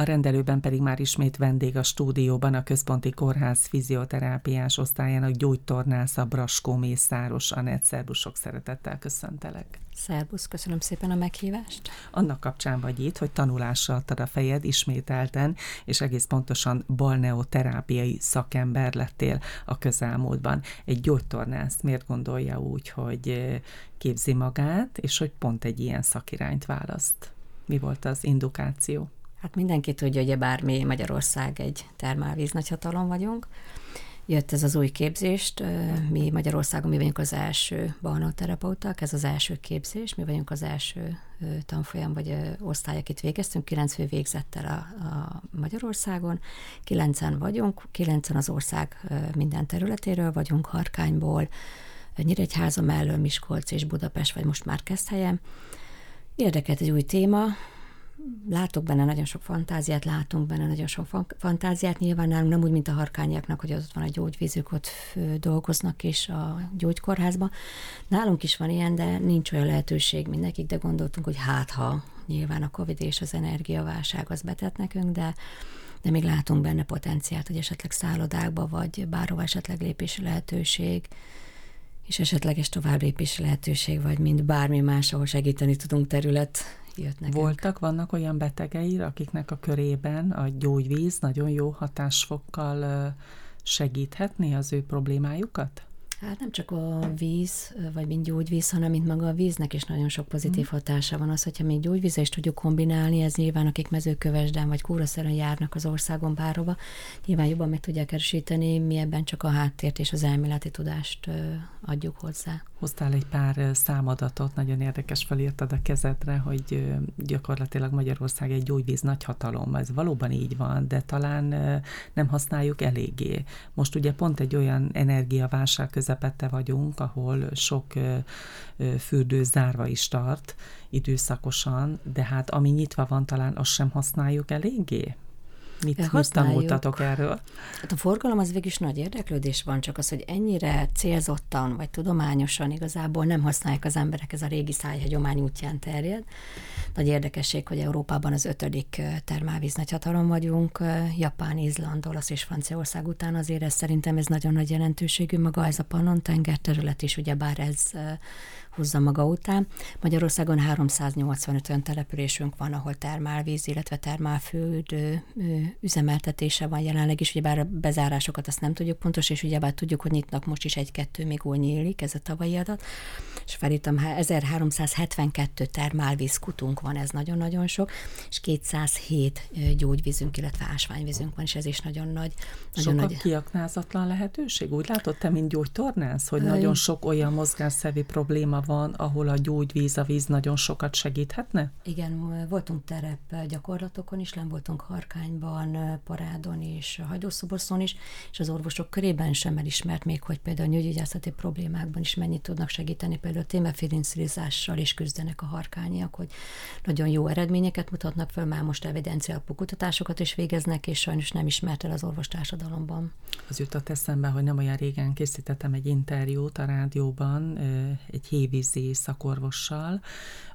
A rendelőben pedig már ismét vendég a stúdióban a Központi Kórház fizioterápiás osztályának gyógytornásza Braskó Mészáros Anett. Szerbusz, sok szeretettel köszöntelek. Szerbusz, köszönöm szépen a meghívást. Annak kapcsán vagy itt, hogy tanulással adtad a fejed ismételten, és egész pontosan balneoterápiai szakember lettél a közelmúltban. Egy gyógytornász miért gondolja úgy, hogy képzi magát, és hogy pont egy ilyen szakirányt választ? Mi volt az indukáció? Hát mindenki tudja, hogy bármi Magyarország egy termálvíz nagyhatalom vagyunk. Jött ez az új képzést, mi Magyarországon mi vagyunk az első balnoterapeuták, ez az első képzés, mi vagyunk az első tanfolyam vagy osztály, akit végeztünk, kilenc fő végzettel a, a Magyarországon, kilencen vagyunk, kilencen az ország minden területéről vagyunk, Harkányból, Nyíregyháza mellől, Miskolc és Budapest, vagy most már Keszthelyen. Érdekelt egy új téma, látok benne nagyon sok fantáziát, látunk benne nagyon sok fantáziát, nyilván nálunk nem úgy, mint a harkányiaknak, hogy ott van a gyógyvízük, ott dolgoznak is a gyógykórházban. Nálunk is van ilyen, de nincs olyan lehetőség mindenkik, de gondoltunk, hogy hát ha nyilván a Covid és az energiaválság az betett nekünk, de de még látunk benne potenciált, hogy esetleg szállodákba, vagy bárhova esetleg lépési lehetőség, és esetleges továbblépési lehetőség, vagy mint bármi más, ahol segíteni tudunk terület jött nekünk. Voltak, vannak olyan betegei, akiknek a körében a gyógyvíz nagyon jó hatásfokkal segíthetné az ő problémájukat? Hát nem csak a víz, vagy mint gyógyvíz, hanem mint maga a víznek is nagyon sok pozitív mm. hatása van. Az, hogyha még gyógyvízzel is tudjuk kombinálni, ez nyilván akik mezőkövesden vagy kúraszeren járnak az országon bárhova, nyilván jobban meg tudják erősíteni, mi ebben csak a háttért és az elméleti tudást adjuk hozzá. Hoztál egy pár számadatot, nagyon érdekes felírtad a kezedre, hogy gyakorlatilag Magyarország egy gyógyvíz nagyhatalom. Ez valóban így van, de talán nem használjuk eléggé. Most ugye pont egy olyan energiaválság közepette vagyunk, ahol sok fürdő zárva is tart időszakosan, de hát ami nyitva van, talán azt sem használjuk eléggé? Mit, mit tanultatok erről? Hát a forgalom az végig is nagy érdeklődés van, csak az, hogy ennyire célzottan vagy tudományosan igazából nem használják az emberek, ez a régi szájhagyomány útján terjed. Nagy érdekesség, hogy Európában az ötödik termálvíz nagyhatalom vagyunk, Japán, Izland, Olasz és Franciaország után azért ez szerintem ez nagyon nagy jelentőségű, maga ez a Pannon tenger terület is, ugyebár ez hozza maga után. Magyarországon 385 olyan településünk van, ahol termálvíz, illetve termálföld üzemeltetése van jelenleg is, ugyebár a bezárásokat azt nem tudjuk pontos, és ugyebár tudjuk, hogy nyitnak most is egy-kettő, még nyílik, ez a tavalyi adat, és felírtam, 1372 termálvíz kutunk van, ez nagyon-nagyon sok, és 207 gyógyvízünk, illetve ásványvízünk van, és ez is nagyon nagy. Nagyon sok nagy... kiaknázatlan lehetőség? Úgy látod te, mint gyógytornász, hogy Ö... nagyon sok olyan mozgásszervi probléma van, ahol a gyógyvíz, a víz nagyon sokat segíthetne? Igen, voltunk terep gyakorlatokon is, nem voltunk Harkányban, Parádon és Hajdószoboszon is, és az orvosok körében sem elismert még, hogy például a nőgyógyászati problémákban is mennyit tudnak segíteni, például témeférinszilizással is küzdenek a harkányiak, hogy nagyon jó eredményeket mutatnak föl, már most evidenciálpú kutatásokat is végeznek, és sajnos nem ismert el az orvostársadalomban. Az jutott eszembe, hogy nem olyan régen készítettem egy interjút a rádióban egy hévízi szakorvossal,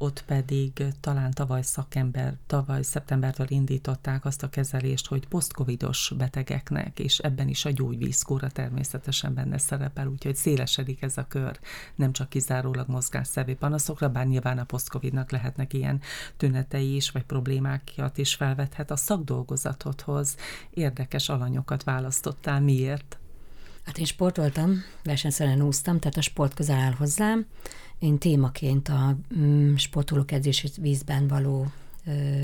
ott pedig talán tavaly szakember, tavaly szeptembertől indították azt a kezelést, hogy posztcovidos betegeknek, és ebben is a gyógyvízkóra természetesen benne szerepel, úgyhogy szélesedik ez a kör, nem csak kizárólag mozgásszervi panaszokra, bár nyilván a posztcovidnak lehetnek ilyen tünetei is, vagy problémákat is felvethet a szakdolgozatodhoz. Érdekes alanyokat választottál, miért? Hát én sportoltam, versenyszerűen úsztam, tehát a sport közel áll hozzám. Én témaként a mm, sportolók edzési vízben való ö,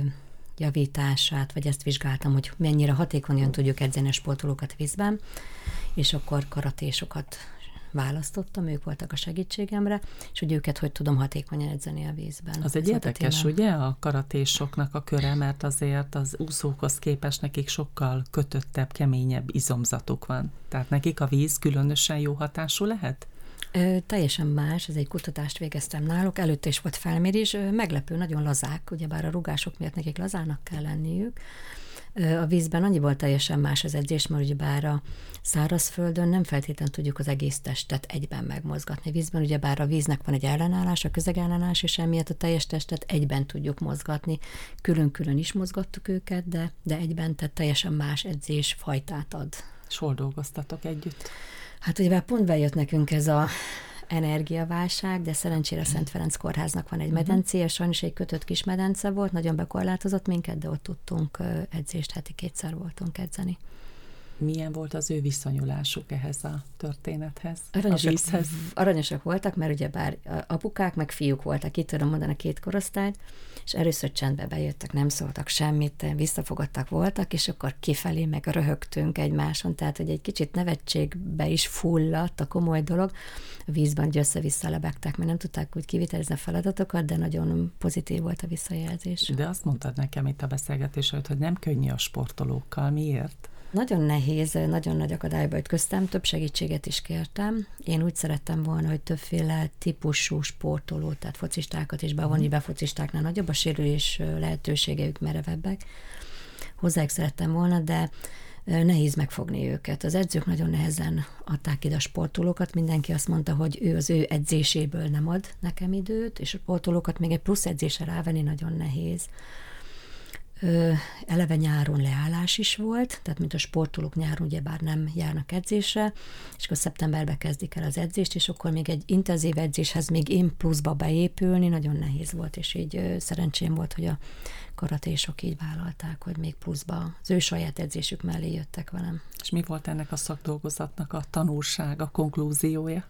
javítását, vagy ezt vizsgáltam, hogy mennyire hatékonyan tudjuk edzeni a sportolókat vízben, és akkor karatésokat választottam, ők voltak a segítségemre, és hogy őket hogy tudom hatékonyan edzeni a vízben. Az egy érdekes, ugye, a karatésoknak a köre, mert azért az úszókhoz képest nekik sokkal kötöttebb, keményebb izomzatuk van. Tehát nekik a víz különösen jó hatású lehet? Ö, teljesen más, ez egy kutatást végeztem náluk, előtte is volt felmérés, meglepő, nagyon lazák, ugyebár a rugások miatt nekik lazának kell lenniük, A vízben annyiból teljesen más az edzés, mert ugyebár a szárazföldön nem feltétlenül tudjuk az egész testet egyben megmozgatni. Vízben ugyebár a víznek van egy ellenállás, a közegellenállás, és emiatt a teljes testet egyben tudjuk mozgatni. Külön-külön is mozgattuk őket, de, de egyben, tehát teljesen más edzés fajtát ad. És hol dolgoztatok együtt? Hát ugye pont bejött nekünk ez a energiaválság, de szerencsére a Szent Ferenc kórháznak van egy mhm. medencéje, sajnos egy kötött kis medence volt, nagyon bekorlátozott minket, de ott tudtunk edzést, heti kétszer voltunk edzeni. Milyen volt az ő viszonyulásuk ehhez a történethez, aranyosak, a vízhez? Aranyosak voltak, mert ugye bár apukák, meg fiúk voltak, itt tudom mondani a két korosztályt, és először csendbe bejöttek, nem szóltak semmit, visszafogadtak voltak, és akkor kifelé meg röhögtünk egymáson, tehát hogy egy kicsit nevetségbe is fulladt a komoly dolog, a vízben hogy össze-vissza lebegtek, mert nem tudták úgy kivitelezni a feladatokat, de nagyon pozitív volt a visszajelzés. De azt mondtad nekem itt a beszélgetés előtt, hogy nem könnyű a sportolókkal. Miért? Nagyon nehéz, nagyon nagy akadályba ütköztem, több segítséget is kértem. Én úgy szerettem volna, hogy többféle típusú sportoló, tehát focistákat is bevonni, mhm. befocistáknál nagyobb a sérülés lehetőségeük merevebbek. Hozzájuk szerettem volna, de nehéz megfogni őket. Az edzők nagyon nehezen adták ide a sportolókat, mindenki azt mondta, hogy ő az ő edzéséből nem ad nekem időt, és a sportolókat még egy plusz edzésre rávenni nagyon nehéz eleve nyáron leállás is volt, tehát mint a sportolók nyáron ugyebár nem járnak edzésre, és akkor szeptemberben kezdik el az edzést, és akkor még egy intenzív edzéshez még én pluszba beépülni nagyon nehéz volt, és így szerencsém volt, hogy a karatésok így vállalták, hogy még pluszba az ő saját edzésük mellé jöttek velem. És mi volt ennek a szakdolgozatnak a tanulsága, a konklúziója?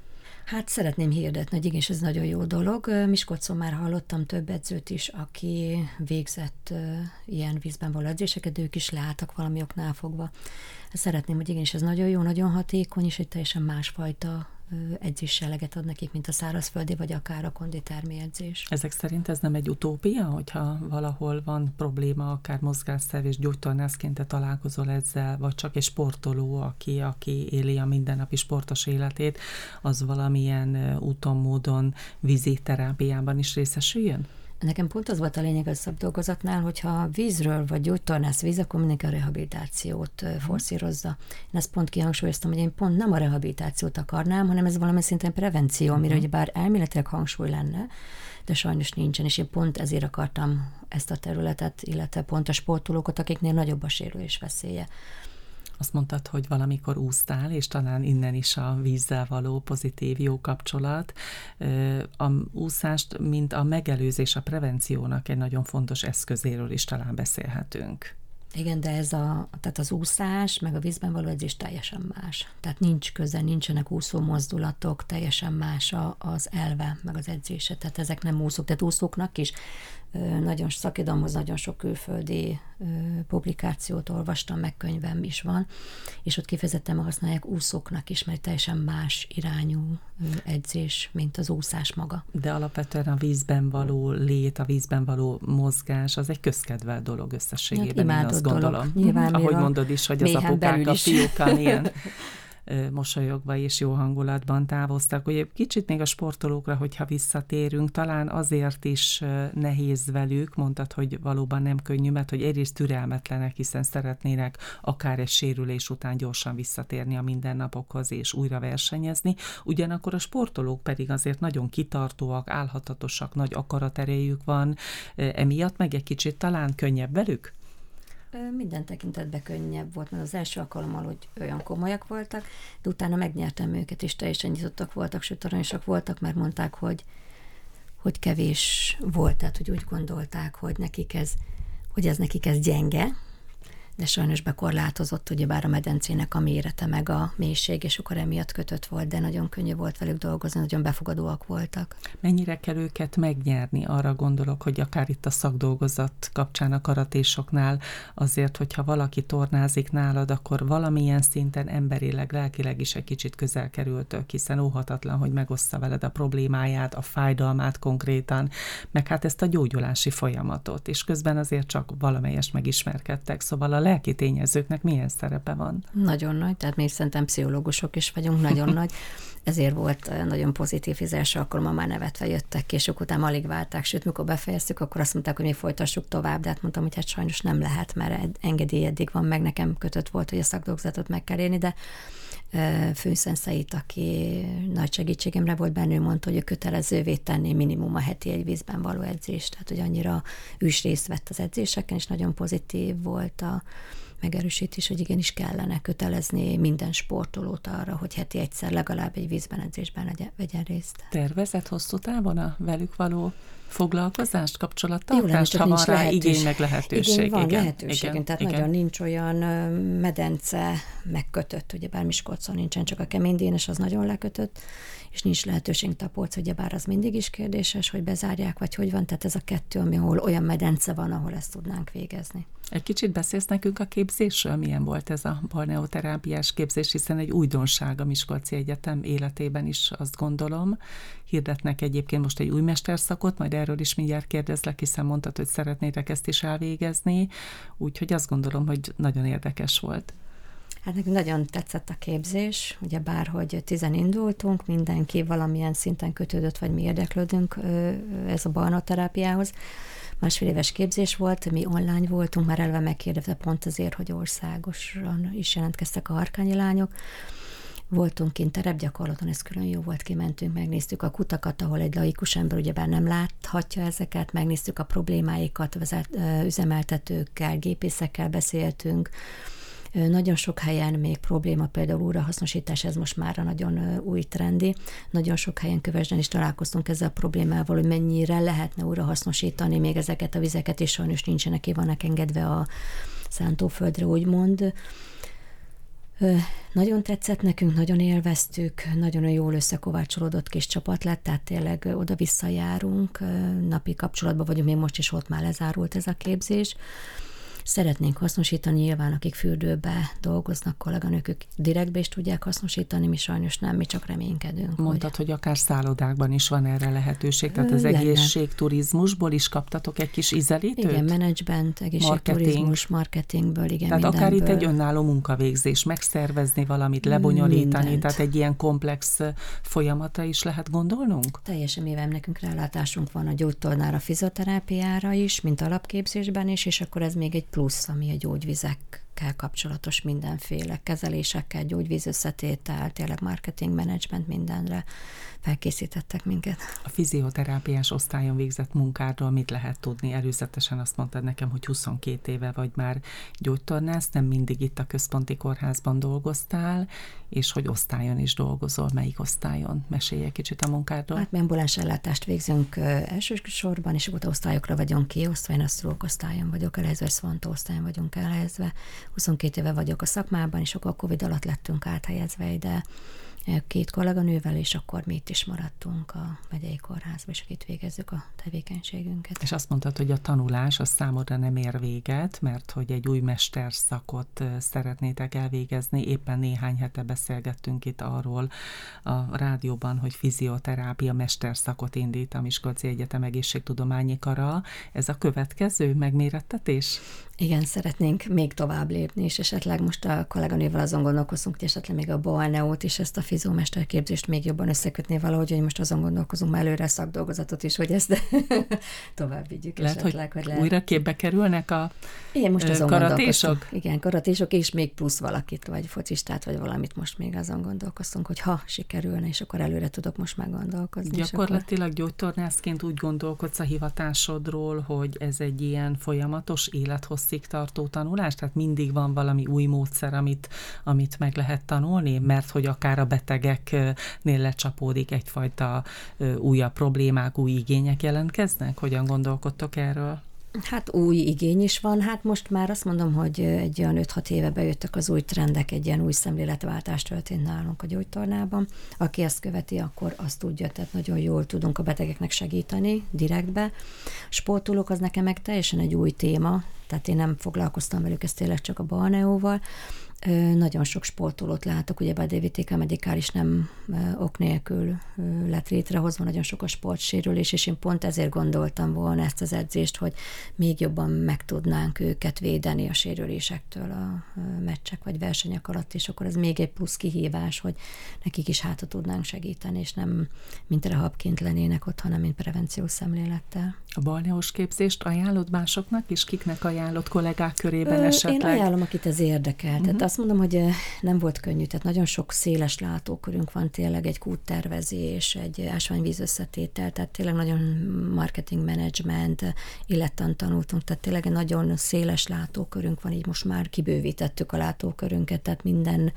Hát szeretném hirdetni, hogy igenis ez nagyon jó dolog. Miskolcon már hallottam több edzőt is, aki végzett ilyen vízben való edzéseket, ők is leálltak valami oknál fogva. Szeretném, hogy igenis ez nagyon jó, nagyon hatékony, és egy teljesen másfajta edzésselleget ad nekik, mint a szárazföldi, vagy akár a konditermi edzés. Ezek szerint ez nem egy utópia, hogyha valahol van probléma, akár mozgásszerv és gyógytornászként te találkozol ezzel, vagy csak egy sportoló, aki, aki éli a mindennapi sportos életét, az valamilyen úton, módon vízi terápiában is részesüljön? Nekem pont az volt a lényeg a szabdolgozatnál, hogyha vízről vagy gyógytornász víz, akkor mindenki a rehabilitációt mhm. forszírozza. Én ezt pont kihangsúlyoztam, hogy én pont nem a rehabilitációt akarnám, hanem ez valami szinten prevenció, amire uh-huh. bár elméletileg hangsúly lenne, de sajnos nincsen, és én pont ezért akartam ezt a területet, illetve pont a sportolókat, akiknél nagyobb a sérülés veszélye. Azt mondtad, hogy valamikor úsztál, és talán innen is a vízzel való pozitív jó kapcsolat. A úszást, mint a megelőzés, a prevenciónak egy nagyon fontos eszközéről is talán beszélhetünk. Igen, de ez a, tehát az úszás, meg a vízben való edzés teljesen más. Tehát nincs köze, nincsenek úszó mozdulatok, teljesen más a, az elve, meg az edzése. Tehát ezek nem úszók, tehát úszóknak is nagyon szakidomhoz nagyon sok külföldi publikációt olvastam, meg könyvem is van, és ott kifejezetten használják úszóknak is, mert teljesen más irányú edzés, mint az úszás maga. De alapvetően a vízben való lét, a vízben való mozgás, az egy közkedvel dolog összességében, hát, én azt gondolom. Dolog. Nyilván, Ahogy mondod is, hogy az apukák a fiúkkal milyen mosolyogva és jó hangulatban távoztak. Ugye kicsit még a sportolókra, hogyha visszatérünk, talán azért is nehéz velük, mondtad, hogy valóban nem könnyű, mert hogy egyrészt türelmetlenek, hiszen szeretnének akár egy sérülés után gyorsan visszatérni a mindennapokhoz és újra versenyezni, ugyanakkor a sportolók pedig azért nagyon kitartóak, álhatatosak, nagy akaraterejük van, emiatt meg egy kicsit talán könnyebb velük? Minden tekintetben könnyebb volt, mert az első alkalommal, hogy olyan komolyak voltak, de utána megnyertem őket, és teljesen nyitottak voltak, sőt aranyosak voltak, mert mondták, hogy, hogy kevés volt, tehát hogy úgy gondolták, hogy nekik ez, hogy ez nekik ez gyenge, de sajnos bekorlátozott, ugyebár a medencének a mérete meg a mélység, és akkor emiatt kötött volt, de nagyon könnyű volt velük dolgozni, nagyon befogadóak voltak. Mennyire kell őket megnyerni? Arra gondolok, hogy akár itt a szakdolgozat kapcsán a karatésoknál azért, hogyha valaki tornázik nálad, akkor valamilyen szinten emberileg, lelkileg is egy kicsit közel kerültök, hiszen óhatatlan, hogy megoszta veled a problémáját, a fájdalmát konkrétan, meg hát ezt a gyógyulási folyamatot, és közben azért csak valamelyest megismerkedtek, szóval a lelki tényezőknek milyen szerepe van? Nagyon nagy, tehát mi szerintem pszichológusok is vagyunk, nagyon nagy. Ezért volt eh, nagyon pozitív, az első alkalommal már nevetve jöttek, és után alig válták, sőt, mikor befejeztük, akkor azt mondták, hogy mi folytassuk tovább, de hát mondtam, hogy hát sajnos nem lehet, mert engedély eddig van, meg nekem kötött volt, hogy a szakdolgozatot meg kell érni, de főszenszeit, aki nagy segítségemre volt benne, ő mondta, hogy a kötelezővé tenni minimum a heti egy vízben való edzést, tehát hogy annyira ő is részt vett az edzéseken, és nagyon pozitív volt a megerősítés, hogy igenis kellene kötelezni minden sportolót arra, hogy heti egyszer legalább egy vízben edzésben legyen, vegyen részt. Tervezett hosszú távon a velük való foglalkozást, kapcsolattartást, ha van rá igény, meg lehetőség. Igen, van igen, lehetőségünk, igen, tehát igen. nagyon nincs olyan medence megkötött, ugye bár Miskolcon nincsen, csak a keménydénes az nagyon lekötött, és nincs lehetőség tapolc, ugye bár az mindig is kérdéses, hogy bezárják, vagy hogy van, tehát ez a kettő, ami ahol olyan medence van, ahol ezt tudnánk végezni. Egy kicsit beszélsz nekünk a képzésről, milyen volt ez a balneoterápiás képzés, hiszen egy újdonság a Miskolci Egyetem életében is, azt gondolom. Hirdetnek egyébként most egy új mesterszakot, majd erről is mindjárt kérdezlek, hiszen mondtad, hogy szeretnétek ezt is elvégezni, úgyhogy azt gondolom, hogy nagyon érdekes volt. Hát nekünk nagyon tetszett a képzés, ugye bárhogy tizen indultunk, mindenki valamilyen szinten kötődött, vagy mi érdeklődünk ez a balnoterápiához. Másfél éves képzés volt, mi online voltunk, már elve megkérdezve pont azért, hogy országosan is jelentkeztek a harkányi lányok. Voltunk kint terepgyakorlaton, ez külön jó volt, kimentünk, megnéztük a kutakat, ahol egy laikus ember ugyebár nem láthatja ezeket, megnéztük a problémáikat, vezet, üzemeltetőkkel, gépészekkel beszéltünk, nagyon sok helyen még probléma például újrahasznosítás, ez most már nagyon új trendi. Nagyon sok helyen kövesden is találkoztunk ezzel a problémával, hogy mennyire lehetne újrahasznosítani még ezeket a vizeket, és sajnos nincsenek ki, vannak engedve a szántóföldre, úgymond. Nagyon tetszett nekünk, nagyon élveztük, nagyon jól összekovácsolódott kis csapat lett, tehát tényleg oda-vissza napi kapcsolatban vagyunk, még most is ott már lezárult ez a képzés szeretnénk hasznosítani, nyilván akik fürdőbe dolgoznak, kolléganők, ők direktbe is tudják hasznosítani, mi sajnos nem, mi csak reménykedünk. Mondtad, hogy, hogy akár szállodákban is van erre lehetőség, tehát az lenne. egészségturizmusból is kaptatok egy kis ízelítőt? Igen, menedzsment, egészségturizmus, marketing. marketingből, igen, Tehát mindenből. akár itt egy önálló munkavégzés, megszervezni valamit, lebonyolítani, Mindent. tehát egy ilyen komplex folyamata is lehet gondolnunk? Teljesen mivel nekünk rálátásunk van a gyógytornára, fizioterápiára is, mint alapképzésben is, és akkor ez még egy plusz, ami a gyógyvizekkel kapcsolatos mindenféle kezelésekkel, gyógyvíz összetétel, tényleg marketing, management mindenre felkészítettek minket. A fizioterápiás osztályon végzett munkádról mit lehet tudni? Előzetesen azt mondtad nekem, hogy 22 éve vagy már gyógytornász, nem mindig itt a központi kórházban dolgoztál, és hogy osztályon is dolgozol, melyik osztályon? Mesélj egy kicsit a munkádról. Hát mi ambulans ellátást végzünk elsősorban, és utána osztályokra vagyunk kiosztva, én a stroke osztályon vagyok elhelyezve, Szvantó osztályon vagyunk elhelyezve. 22 éve vagyok a szakmában, és akkor a Covid alatt lettünk áthelyezve ide két kolléganővel, és akkor mi itt is maradtunk a megyei kórházba, és itt végezzük a tevékenységünket. És azt mondtad, hogy a tanulás az számodra nem ér véget, mert hogy egy új mesterszakot szeretnétek elvégezni. Éppen néhány hete beszélgettünk itt arról a rádióban, hogy fizioterápia mesterszakot indít a Miskolci Egyetem egészségtudományi kara. Ez a következő megmérettetés? Igen, szeretnénk még tovább lépni, és esetleg most a kolléganővel azon gondolkozunk, hogy esetleg még a Balneót és ezt a fizómesterképzést még jobban összekötni valahogy, hogy most azon gondolkozunk már előre a szakdolgozatot is, hogy ezt tovább vigyük lehet, esetleg. Hogy, hogy lehet. újra képbe kerülnek a Igen, most azon karatésok? Igen, karatésok, és még plusz valakit, vagy focistát, vagy valamit most még azon gondolkoztunk, hogy ha sikerülne, és akkor előre tudok most már gondolkozni. Gyakorlatilag akkor... gyógytornászként úgy gondolkodsz a hivatásodról, hogy ez egy ilyen folyamatos élethosszig tartó tanulás, tehát mindig van valami új módszer, amit, amit meg lehet tanulni, mert hogy akár a betegeknél lecsapódik egyfajta újabb problémák, új igények jelentkeznek? Hogyan gondolkodtok erről? Hát új igény is van, hát most már azt mondom, hogy egy olyan 5-6 éve bejöttek az új trendek, egy ilyen új szemléletváltás történt nálunk a gyógytornában. Aki ezt követi, akkor azt tudja, tehát nagyon jól tudunk a betegeknek segíteni direktbe. Sportolók az nekem meg teljesen egy új téma, tehát én nem foglalkoztam velük, ez tényleg csak a balneóval, nagyon sok sportolót látok, ugye a DVTK medikális nem ok nélkül lett létrehozva, nagyon sok a sportsérülés, és én pont ezért gondoltam volna ezt az edzést, hogy még jobban meg tudnánk őket védeni a sérülésektől a meccsek vagy versenyek alatt, és akkor ez még egy plusz kihívás, hogy nekik is hátra tudnánk segíteni, és nem mint rehabként lennének ott, hanem mint prevenciós szemlélettel. A balneos képzést ajánlod másoknak, és kiknek ajánlott kollégák körében Ö, esetleg? Én ajánlom, akit ez érdekel. Uh-huh. Tehát azt mondom, hogy nem volt könnyű, tehát nagyon sok széles látókörünk van tényleg, egy kúttervezés, egy ásványvíz összetétel, tehát tényleg nagyon marketing management, illettan tanultunk, tehát tényleg egy nagyon széles látókörünk van, így most már kibővítettük a látókörünket, tehát minden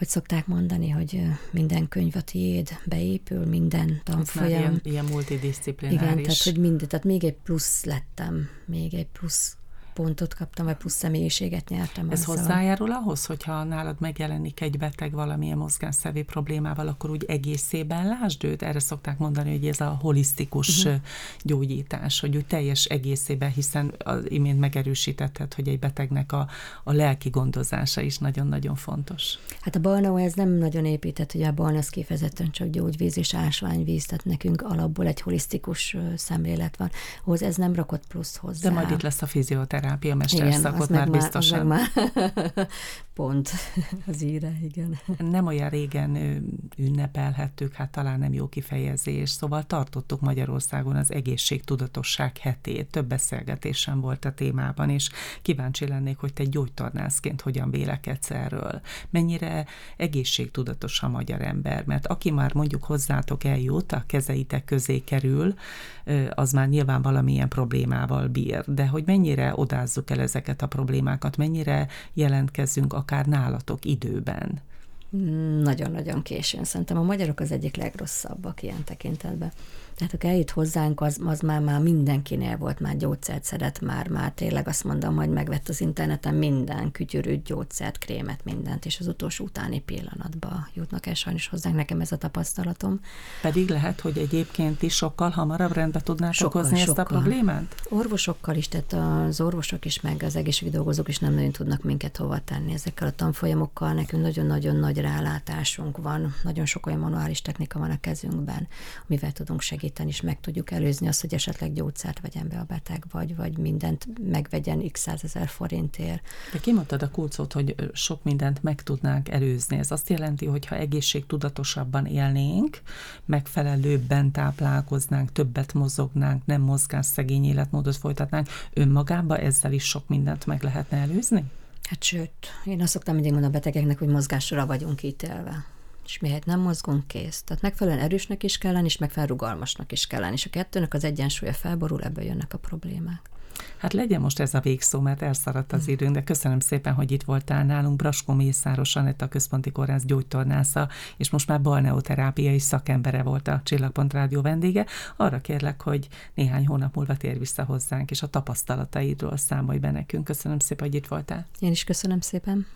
hogy szokták mondani, hogy minden könyv a tiéd beépül, minden tanfolyam. Ilyen, ilyen multidisciplináris. Igen, tehát, hogy minden, tehát még egy plusz lettem, még egy plusz pontot kaptam, vagy plusz személyiséget nyertem. Ez azzal. hozzájárul ahhoz, hogyha nálad megjelenik egy beteg valamilyen mozgásszevi problémával, akkor úgy egészében lásd őt? Erre szokták mondani, hogy ez a holisztikus uh-huh. gyógyítás, hogy úgy teljes egészében, hiszen az imént megerősítetted, hogy egy betegnek a, a lelki gondozása is nagyon-nagyon fontos. Hát a Balnau ez nem nagyon épített, ugye a Balna az kifejezetten csak gyógyvíz és ásványvíz, tehát nekünk alapból egy holisztikus szemlélet van. Hoz ez nem rakott plusz hozzá. De majd itt lesz a fizioterápia terápia mesterszakot már már biztosan. Már, pont az íre, igen. Nem olyan régen ünnepelhettük, hát talán nem jó kifejezés, szóval tartottuk Magyarországon az egészségtudatosság hetét. Több beszélgetésem volt a témában, és kíváncsi lennék, hogy te gyógytornászként hogyan vélekedsz erről. Mennyire egészségtudatos a magyar ember, mert aki már mondjuk hozzátok eljut, a kezeitek közé kerül, az már nyilván valamilyen problémával bír, de hogy mennyire odázzuk el ezeket a problémákat, mennyire jelentkezünk akár nálatok időben? Nagyon-nagyon későn. Szerintem a magyarok az egyik legrosszabbak ilyen tekintetben. Tehát aki eljött hozzánk, az, az már, már mindenkinél volt, már gyógyszert szedett, már, már tényleg azt mondom, hogy megvett az interneten minden kütyörűt, gyógyszert, krémet, mindent, és az utolsó utáni pillanatban jutnak el sajnos hozzánk, nekem ez a tapasztalatom. Pedig lehet, hogy egyébként is sokkal hamarabb rendbe tudnák sokkal, okozni sokkal. ezt a problémát? Orvosokkal is, tehát az orvosok is, meg az egészségügyi dolgozók is nem nagyon tudnak minket hova tenni ezekkel a tanfolyamokkal. Nekünk nagyon-nagyon nagy rálátásunk van, nagyon sok olyan manuális technika van a kezünkben, amivel tudunk segíteni segíteni, és meg tudjuk előzni azt, hogy esetleg gyógyszert vegyen be a beteg, vagy, vagy mindent megvegyen x százezer forintért. De kimondtad a kulcot, hogy sok mindent meg tudnánk előzni. Ez azt jelenti, hogy ha egészségtudatosabban élnénk, megfelelőbben táplálkoznánk, többet mozognánk, nem mozgásszegény életmódot folytatnánk, önmagában ezzel is sok mindent meg lehetne előzni? Hát sőt, én azt szoktam mindig mondani a betegeknek, hogy mozgásra vagyunk ítélve és miért nem mozgunk, kész. Tehát megfelelően erősnek is kell lenni, és megfelelően rugalmasnak is kell lenni. És a kettőnek az egyensúlya felborul, ebből jönnek a problémák. Hát legyen most ez a végszó, mert elszaradt az hm. időnk, de köszönöm szépen, hogy itt voltál nálunk. Braskó Mészáros Anett, a Központi Kórház gyógytornásza, és most már balneoterápiai szakembere volt a Csillagpont Rádió vendége. Arra kérlek, hogy néhány hónap múlva tér vissza hozzánk, és a tapasztalataidról számolj be nekünk. Köszönöm szépen, hogy itt voltál. Én is köszönöm szépen.